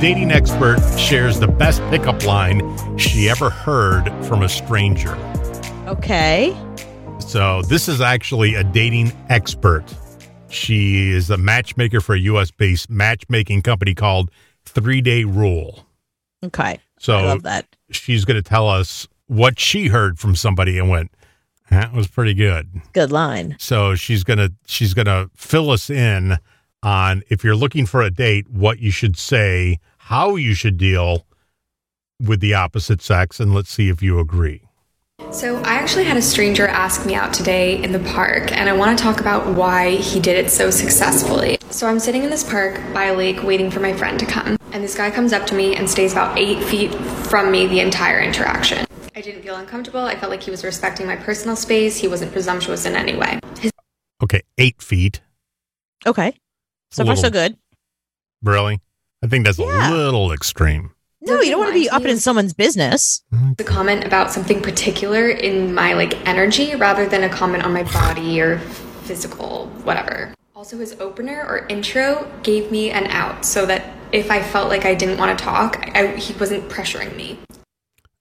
dating expert shares the best pickup line she ever heard from a stranger. Okay. So, this is actually a dating expert. She is a matchmaker for a US based matchmaking company called Three Day Rule. Okay. So, I love that. she's going to tell us what she heard from somebody and went, that was pretty good. Good line. So she's gonna she's gonna fill us in on if you're looking for a date, what you should say, how you should deal with the opposite sex, and let's see if you agree. So, I actually had a stranger ask me out today in the park, and I want to talk about why he did it so successfully. So, I'm sitting in this park by a lake waiting for my friend to come, and this guy comes up to me and stays about eight feet from me the entire interaction. I didn't feel uncomfortable. I felt like he was respecting my personal space. He wasn't presumptuous in any way. His Okay, eight feet. Okay. So far, so good. Really? I think that's Yeah. a little extreme. No, you don't want to be Reminds up in someone's business. the comment about something particular in my like energy rather than a comment on my body or physical whatever. Also his opener or intro gave me an out so that if I felt like I didn't want to talk, I, he wasn't pressuring me.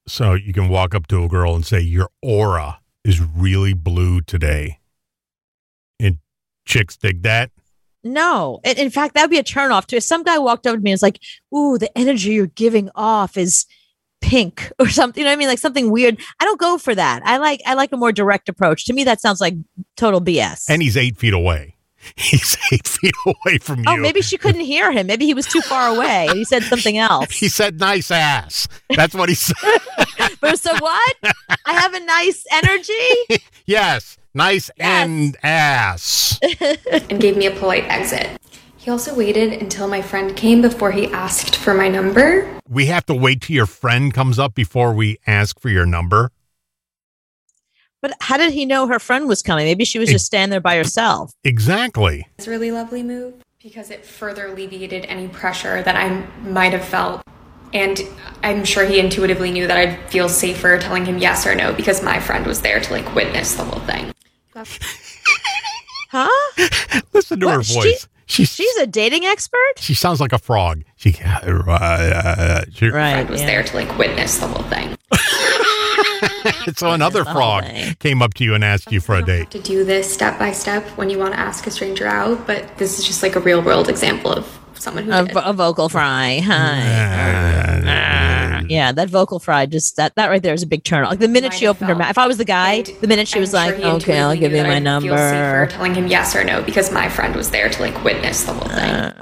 So you can walk up to a girl and say, Your aura is really blue today. And chicks dig that. No. In, in fact, that would be a turnoff too. If some guy walked over to me and was like, Ooh, the energy you're giving off is pink or something. You know what I mean? Like something weird. I don't go for that. I like I like a more direct approach. To me, that sounds like total BS. And he's eight feet away. He's eight feet away from oh, you. oh, maybe she couldn't hear him. Maybe he was too far away. He said something else. He said nice ass. That's what he said. But so what? I have a nice energy. yes, nice Yes. and ass. and gave me a polite exit. He also waited until my friend came before he asked for my number. We have to wait till your friend comes up before we ask for your number. But how did he know her friend was coming? Maybe she was just standing there by herself. Exactly. It's a really lovely move because it further alleviated any pressure that I might have felt. And I'm sure he intuitively knew that I'd feel safer telling him yes or no because my friend was there to like witness the whole thing. Huh? Listen to What? her She- voice. She's, She's a dating expert? she sounds like a frog. She, uh, she friend was there to like witness the whole thing. So another frog thing. came up to you and asked you for a date. have to do this step by step when you want to ask a stranger out, but this is just like a real world example of someone who A, did. vo- a vocal fry. Hi. Mm-hmm. Yeah, that vocal fry just that that right there is a big turn. Like the minute Might she have opened her mouth, if I was the guy, And the minute she I'm was sure like, he "Okay, I'll give you my I'd Feel safer number," telling him yes or no because my friend was there to like witness the whole thing.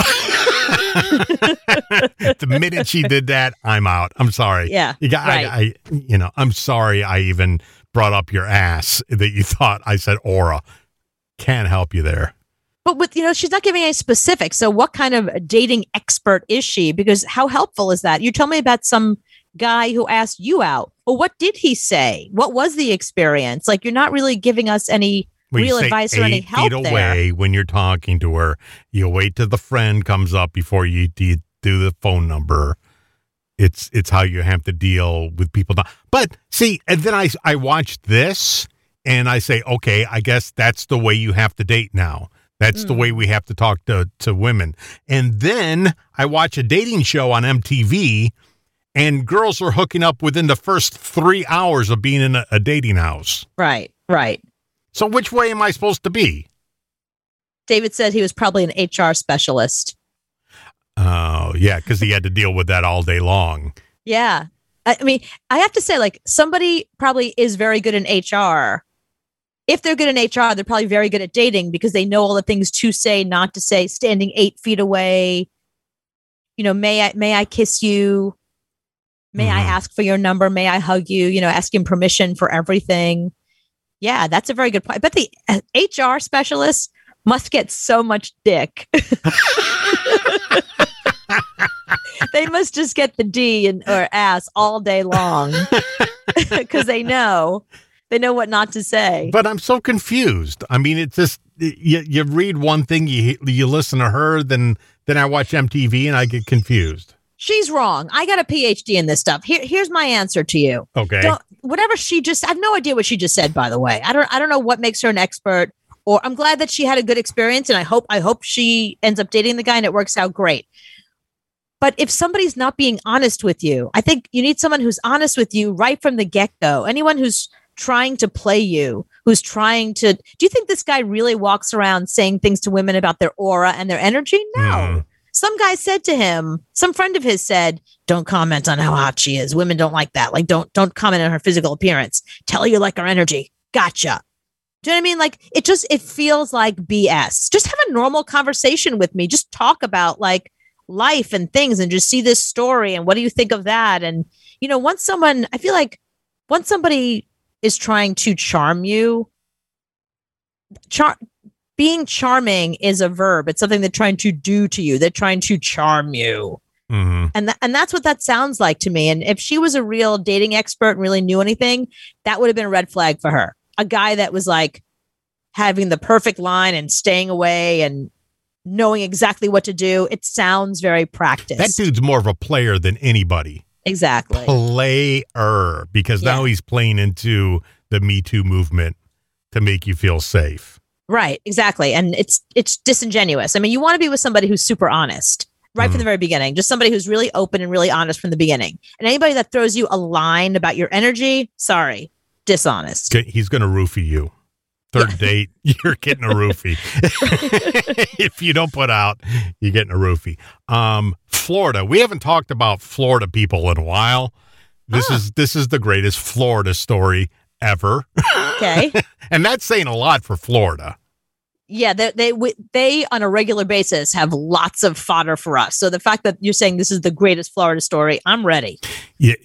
the minute she did that, I'm out. I'm sorry. Yeah, You got, right. I, I, you know, I'm sorry I even brought up your ass that you thought I said aura. Can't help you there. But with you know, she's not giving any specifics. So what kind of dating expert is she? Because how helpful is that? You tell me about some guy who asked you out. Well, what did he say? What was the experience? Like you're not really giving us any Well, real advice or any help feet there. away when you're talking to her. You wait till the friend comes up before you do, do the phone number. It's it's how you have to deal with people. Now. But see, and then I I watch this and I say, okay, I guess that's the way you have to date now. That's the Hmm. way we have to talk to to women. And then I watch a dating show on MTV, and girls are hooking up within the first three hours of being in a, a dating house. Right, right. So which way am I supposed to be? David said he was probably an HR specialist. Oh, yeah, because he had to deal with that all day long. Yeah. I I mean, I have to say, like, somebody probably is very good in HR. If they're good in HR, they're probably very good at dating because they know all the things to say, not to say, standing eight feet away. You know, may I may I kiss you? May I Mhm. ask for your number? May I hug you? You know, asking permission for everything. Yeah, that's a very good point. But the uh, HR specialist must get so much dick. they must just get the D and or ass all day long because they know they know what not to say. But I'm so confused. I mean, it's just you, you read one thing, you you listen to her, then then I watch MTV and I get confused. She's wrong. I got a PhD in this stuff. Here, here's my answer to you. Okay. Don't, whatever she just, I have no idea what she just said. By the way, I don't, I don't know what makes her an expert. Or I'm glad that she had a good experience, and I hope, I hope she ends up dating the guy and it works out great. But if somebody's not being honest with you, I think you need someone who's honest with you right from the get go. Anyone who's trying to play you, who's trying to. Do you think this guy really walks around saying things to women about their aura and their energy? No. Mm. Some guy said to him, some friend of his said, "Don't comment on how hot she is. Women don't like that. Like, don't don't comment on her physical appearance. Tell her you like her energy. Gotcha." Do you know what I mean? Like, it just it feels like BS. Just have a normal conversation with me. Just talk about like life and things, and just see this story and what do you think of that? And you know, once someone, I feel like once somebody is trying to charm you, char- being charming is a verb. It's something they're trying to do to you. They're trying to charm you. hmm And tha- and that's what that sounds like to me. And if she was a real dating expert and really knew anything, that would have been a red flag for her. A guy that was like having the perfect line and staying away and knowing exactly what to do. It sounds very practiced. That dude's more of a player than anybody. exactly. Player, because now he's playing into the Me Too movement to make you feel safe. Right, exactly. And it's it's disingenuous. I mean, you want to be with somebody who's super honest right from Mhm. the very beginning. Just somebody who's really open and really honest from the beginning. And anybody that throws you a line about your energy, sorry, dishonest. He's going to roofie you. Third date, you're getting a roofie. if you don't put out, you're getting a roofie. Um, Florida. We haven't talked about Florida people in a while. This Ah. is this is the greatest Florida story ever, Okay. and that's saying a lot for Florida. Yeah, they they they on a regular basis have lots of fodder for us. So the fact that you're saying this is the greatest Florida story, I'm ready. you,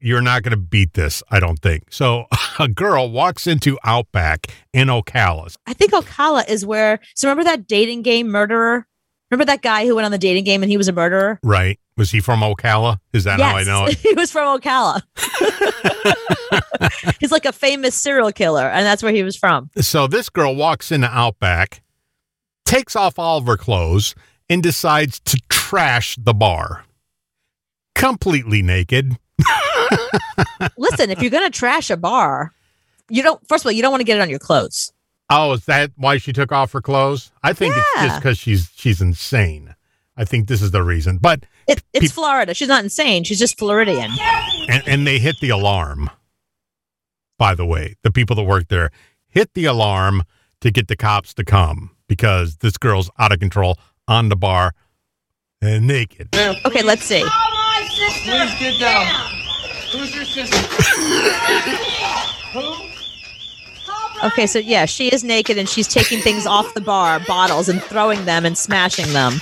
you're not going to beat this, I don't think. So, a girl walks into Outback in Ocala. I think Ocala is where. So remember that dating game murderer? Remember that guy who went on the dating game and he was a murderer? Right? Was he from Ocala? Is that how I know it? he was from Ocala. He's like a famous serial killer, and that's where he was from. So, this girl walks into Outback, takes off all of her clothes, and decides to trash the bar. Completely naked. Listen, if you're gonna trash a bar, you don't. First of all, you don't want to get it on your clothes. Oh, is that why she took off her clothes? I think it's just because she's she's insane. I think this is the reason. But It, it's Peop- Florida. She's not insane. She's just Floridian. and, and they hit the alarm. By the way, the people that work there hit the alarm to get the cops to come because this girl's out of control on the bar and naked. Okay, let's see. Please get down. Who's your sister? Okay, so yeah, she is naked and she's taking things off the bar, bottles, and throwing them and smashing them.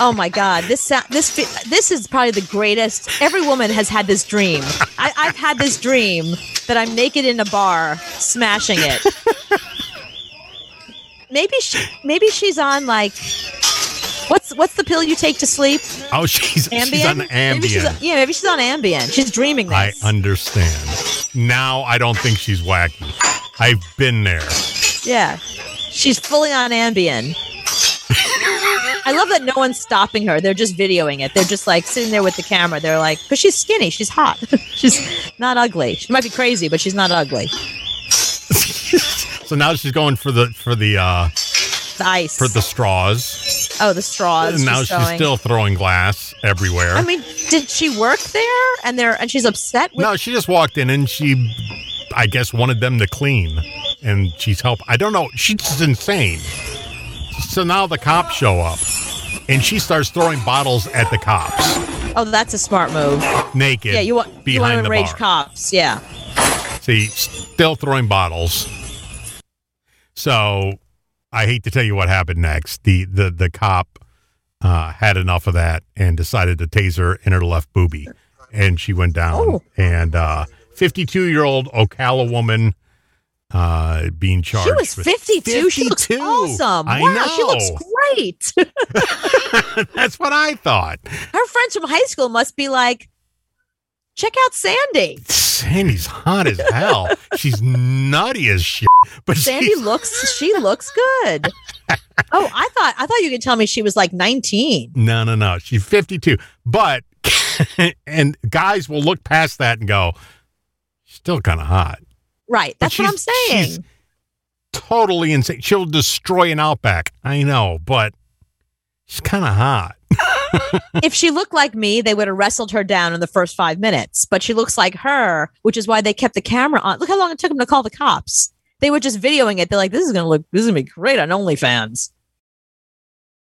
Oh my god, this this this is probably the greatest. Every woman has had this dream. I, I've had this dream that I'm naked in a bar, smashing it. Maybe she, maybe she's on like, what's what's the pill you take to sleep? Oh, she's Ambien. she's on Maybe she's Ambien. yeah, maybe she's on Ambien. She's dreaming this. I understand. Now I don't think she's wacky. I've been there. Yeah. She's fully on Ambien. I love that no one's stopping her. They're just videoing it. They're just like sitting there with the camera. They're like, because she's skinny. She's hot. she's not ugly. She might be crazy, but she's not ugly. So now she's going for the for the uh The ice. for the straws. oh, the straws. And now she's, she's still throwing glass everywhere. I mean, did she work there? And they're and she's upset with. no, she just walked in and she, I guess, wanted them to clean, and she's help. I don't know. She's just insane. So now the cops show up, and she starts throwing bottles at the cops Oh, that's a smart move. naked. Yeah, you want you want to the enrage cops. Yeah. See, still throwing bottles. So I hate to tell you what happened next. The the the cop uh, had enough of that and decided to taser in her left boobie, and she went down. Oh. And uh, 52 year old Ocala woman uh, being charged. She was with- 52. She looks awesome. I wow, she looks great. That's what I thought. Her friends from high school must be like, check out Sandy. Sandy's hot as hell. She's nutty as shit. But Sandy looks she looks good. Oh, I thought I thought you could tell me she was like 19. No, no, no. She's 52. But, and guys will look past that and go, still kind of hot. Right. That's what I'm saying. Totally insane. She'll destroy an Outback. I know, but She's kind of hot. if she looked like me, they would have wrestled her down in the first five minutes. But she looks like her, which is why they kept the camera on. Look how long it took them to call the cops. They were just videoing it. They're like, "This is gonna look. This is gonna be great on OnlyFans."